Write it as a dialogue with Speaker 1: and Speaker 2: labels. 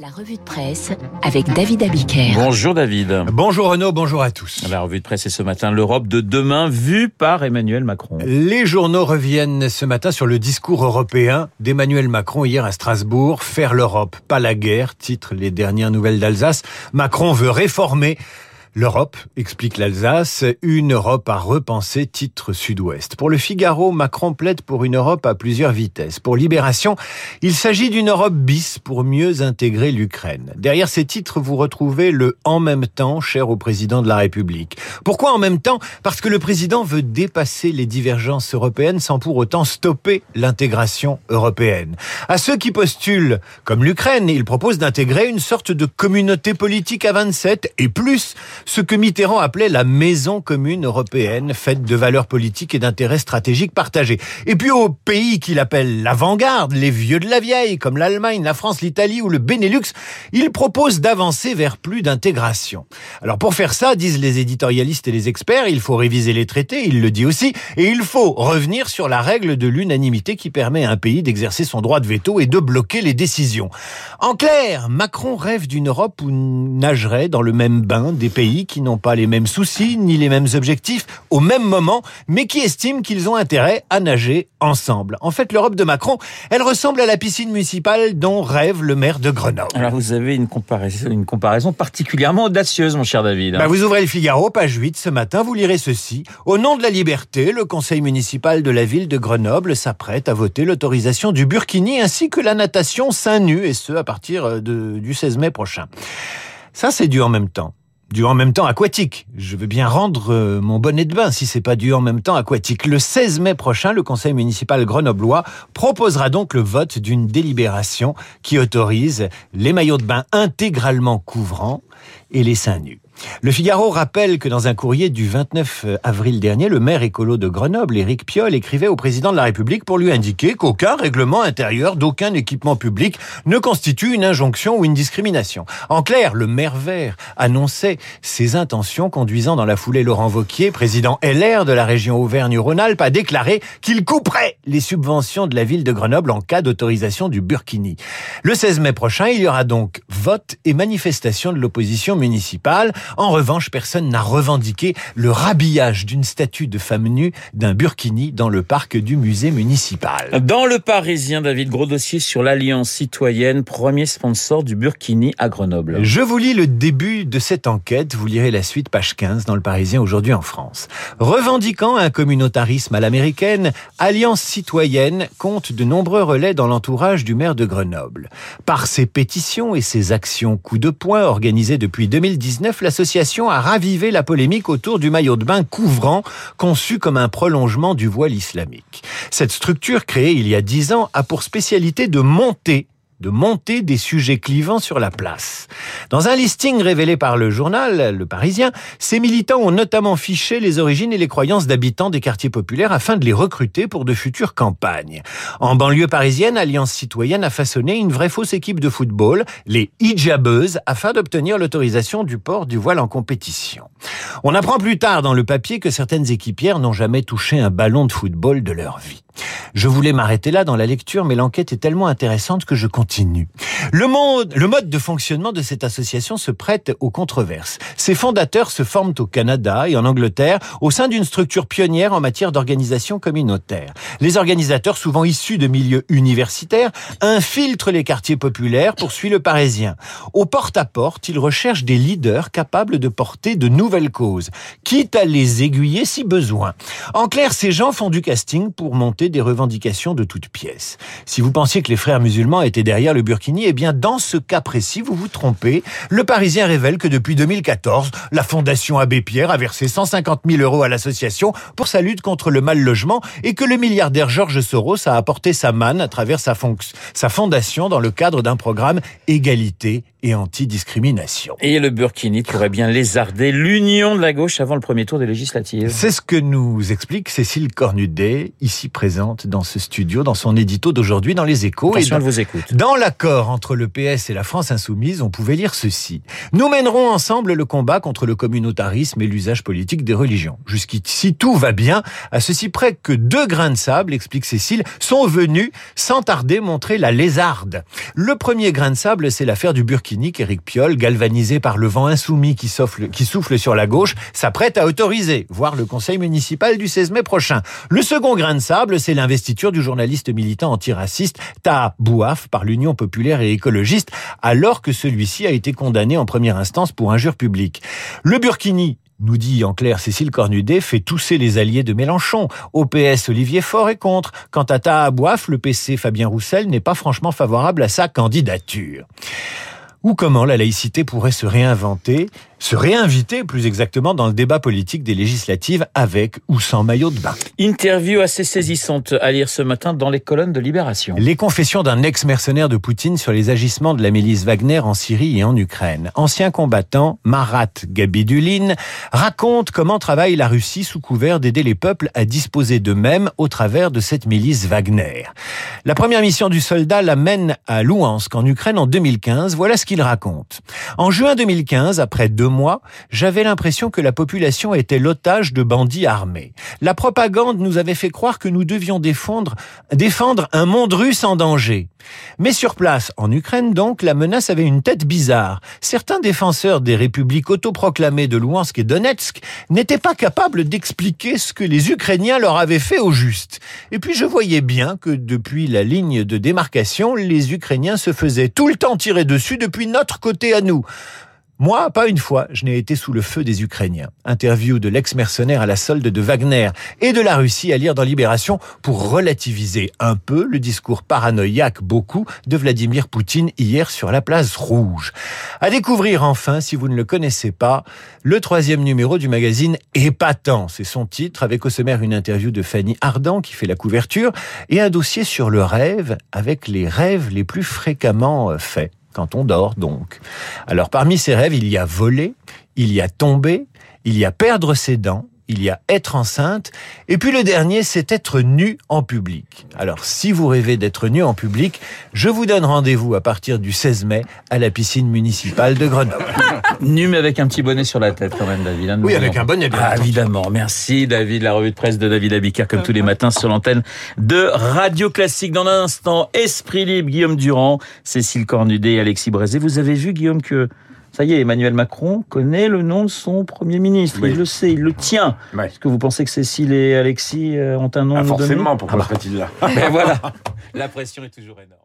Speaker 1: La revue de presse avec David Abiker.
Speaker 2: Bonjour David.
Speaker 3: Bonjour Renaud, bonjour à tous.
Speaker 2: La revue de presse est ce matin l'Europe de demain vue par Emmanuel Macron.
Speaker 3: Les journaux reviennent ce matin sur le discours européen d'Emmanuel Macron hier à Strasbourg. Faire l'Europe, pas la guerre, titre les dernières nouvelles d'Alsace. Macron veut réformer L'Europe, explique l'Alsace, une Europe à repenser, titre sud-ouest. Pour le Figaro, Macron plaide pour une Europe à plusieurs vitesses. Pour Libération, il s'agit d'une Europe bis pour mieux intégrer l'Ukraine. Derrière ces titres, vous retrouvez le en même temps cher au président de la République. Pourquoi en même temps? Parce que le président veut dépasser les divergences européennes sans pour autant stopper l'intégration européenne. À ceux qui postulent, comme l'Ukraine, il propose d'intégrer une sorte de communauté politique à 27 et plus ce que Mitterrand appelait la maison commune européenne, faite de valeurs politiques et d'intérêts stratégiques partagés. Et puis aux pays qu'il appelle l'avant-garde, les vieux de la vieille, comme l'Allemagne, la France, l'Italie ou le Benelux, il propose d'avancer vers plus d'intégration. Alors pour faire ça, disent les éditorialistes et les experts, il faut réviser les traités, il le dit aussi, et il faut revenir sur la règle de l'unanimité qui permet à un pays d'exercer son droit de veto et de bloquer les décisions. En clair, Macron rêve d'une Europe où nagerait dans le même bain des pays qui n'ont pas les mêmes soucis ni les mêmes objectifs au même moment, mais qui estiment qu'ils ont intérêt à nager ensemble. En fait, l'Europe de Macron, elle ressemble à la piscine municipale dont rêve le maire de Grenoble.
Speaker 2: Alors vous avez une comparaison, une comparaison particulièrement audacieuse, mon cher David.
Speaker 3: Bah, vous ouvrez le Figaro, page 8, ce matin, vous lirez ceci. Au nom de la liberté, le conseil municipal de la ville de Grenoble s'apprête à voter l'autorisation du burkini ainsi que la natation seins nus, et ce à partir de, du 16 mai prochain. Ça, c'est du en même temps du en même temps aquatique. Je veux bien rendre euh, mon bonnet de bain si c'est pas du en même temps aquatique. Le 16 mai prochain, le conseil municipal grenoblois proposera donc le vote d'une délibération qui autorise les maillots de bain intégralement couvrants et les seins nus. Le Figaro rappelle que dans un courrier du 29 avril dernier, le maire écolo de Grenoble, Éric Piolle, écrivait au président de la République pour lui indiquer qu'aucun règlement intérieur d'aucun équipement public ne constitue une injonction ou une discrimination. En clair, le maire vert annonçait ses intentions conduisant dans la foulée Laurent Vauquier, président LR de la région Auvergne-Rhône-Alpes, à déclarer qu'il couperait les subventions de la ville de Grenoble en cas d'autorisation du Burkini. Le 16 mai prochain, il y aura donc vote et manifestation de l'opposition municipale. En revanche, personne n'a revendiqué le rhabillage d'une statue de femme nue d'un burkini dans le parc du musée municipal.
Speaker 2: Dans le Parisien, David, gros dossier sur l'Alliance citoyenne, premier sponsor du burkini à Grenoble.
Speaker 3: Je vous lis le début de cette enquête, vous lirez la suite, page 15, dans le Parisien aujourd'hui en France. Revendiquant un communautarisme à l'américaine, Alliance citoyenne compte de nombreux relais dans l'entourage du maire de Grenoble. Par ses pétitions et ses actions coup de poing organisées depuis 2019, la l'association a ravivé la polémique autour du maillot de bain couvrant, conçu comme un prolongement du voile islamique. Cette structure créée il y a dix ans a pour spécialité de monter de monter des sujets clivants sur la place. Dans un listing révélé par le journal Le Parisien, ces militants ont notamment fiché les origines et les croyances d'habitants des quartiers populaires afin de les recruter pour de futures campagnes. En banlieue parisienne, Alliance citoyenne a façonné une vraie fausse équipe de football, les hijabeuses, afin d'obtenir l'autorisation du port du voile en compétition. On apprend plus tard dans le papier que certaines équipières n'ont jamais touché un ballon de football de leur vie. Je voulais m'arrêter là dans la lecture, mais l'enquête est tellement intéressante que je continue. Le, mode, de fonctionnement de cette association se prête aux controverses. Ses fondateurs se forment au Canada et en Angleterre au sein d'une structure pionnière en matière d'organisation communautaire. Les organisateurs, souvent issus de milieux universitaires, infiltrent les quartiers populaires, poursuit le Parisien. Au porte-à-porte, ils recherchent des leaders capables de porter de nouvelles causes, quitte à les aiguiller si besoin. En clair, ces gens font du casting pour monter des revendications de toutes pièces. Si vous pensiez que les frères musulmans étaient derrière le Burkini, eh bien, dans ce cas précis, vous vous trompez. Le Parisien révèle que depuis 2014, la Fondation Abbé Pierre a versé 150 000 euros à l'association pour sa lutte contre le mal logement et que le milliardaire Georges Soros a apporté sa manne à travers sa, sa fondation dans le cadre d'un programme égalité et anti-discrimination.
Speaker 2: Et le Burkini pourrait bien lézarder l'union de la gauche avant le premier tour des législatives.
Speaker 3: C'est ce que nous explique Cécile Cornudet, ici présente dans ce studio, dans son édito d'aujourd'hui dans les échos.
Speaker 2: Attention,
Speaker 3: et dans,
Speaker 2: vous écoute.
Speaker 3: Dans l'accord entre le PS et la France insoumise, on pouvait lire ceci. Nous mènerons ensemble le combat contre le communautarisme et l'usage politique des religions. Jusqu'ici, tout va bien, à ceci près que deux grains de sable, explique Cécile, sont venus sans tarder montrer la lézarde. Le premier grain de sable, c'est l'affaire du Burkini qu'Éric Piolle, galvanisé par le vent insoumis qui souffle, qui souffle sur la gauche, s'apprête à autoriser, voire le conseil municipal du 16 mai prochain. Le second grain de sable, c'est l'investiture du journaliste militant antiraciste Taha Bouaf par l'Union populaire et écologiste, alors que celui-ci a été condamné en première instance pour injure publique. Le Burkini nous dit en clair Cécile Cornudet, fait tousser les alliés de Mélenchon. Au PS, Olivier Faure est contre. Quant à Taha Bouaf, le PC Fabien Roussel n'est pas franchement favorable à sa candidature. Ou comment la laïcité pourrait se réinventer, se réinviter plus exactement dans le débat politique des législatives avec ou sans maillot de bain.
Speaker 2: Interview assez saisissante à lire ce matin dans les colonnes de Libération.
Speaker 3: Les confessions d'un ex-mercenaire de Poutine sur les agissements de la milice Wagner en Syrie et en Ukraine. Ancien combattant, Marat Gabidulin, raconte comment travaille la Russie sous couvert d'aider les peuples à disposer d'eux-mêmes au travers de cette milice Wagner. La première mission du soldat l'amène à Louhansk en Ukraine en 2015. Voilà ce qu'il raconte. En juin 2015, après deux mois, j'avais l'impression que la population était l'otage de bandits armés. La propagande nous avait fait croire que nous devions défendre, défendre un monde russe en danger. Mais sur place, en Ukraine donc, la menace avait une tête bizarre. Certains défenseurs des républiques autoproclamées de Louhansk et Donetsk n'étaient pas capables d'expliquer ce que les Ukrainiens leur avaient fait au juste. Et puis je voyais bien que depuis la ligne de démarcation, les Ukrainiens se faisaient tout le temps tirer dessus depuis notre côté à nous. Moi, pas une fois, je n'ai été sous le feu des Ukrainiens. Interview de l'ex-mercenaire à la solde de Wagner et de la Russie à lire dans Libération pour relativiser un peu le discours paranoïaque beaucoup de Vladimir Poutine hier sur la place rouge. À découvrir enfin, si vous ne le connaissez pas, le troisième numéro du magazine Épatant. C'est son titre, avec au sommaire une interview de Fanny Ardant qui fait la couverture et un dossier sur le rêve avec les rêves les plus fréquemment faits quand on dort donc. Alors parmi ces rêves, il y a voler, il y a tomber, il y a perdre ses dents, il y a être enceinte, et puis le dernier, c'est être nu en public. Alors si vous rêvez d'être nu en public, je vous donne rendez-vous à partir du 16 mai à la piscine municipale de Grenoble.
Speaker 2: nu mais avec un petit bonnet sur la tête quand même, David. Hein,
Speaker 3: oui, avec un bonnet bien.
Speaker 2: Ah, évidemment. Merci David, la revue de presse de David Abiker, comme tous les matins sur l'antenne de Radio Classique. Dans un instant, Esprit Libre, Guillaume Durand, Cécile Cornudet et Alexis Brézé. Vous avez vu, Guillaume, que ça y est, Emmanuel Macron connaît le nom de son Premier ministre. Oui. Il le sait, il le tient. Oui. Est-ce que vous pensez que Cécile et Alexis ont un nom
Speaker 4: ah, Forcément, pourquoi ah bah. serait-il là?
Speaker 2: Ben voilà, la pression est toujours énorme.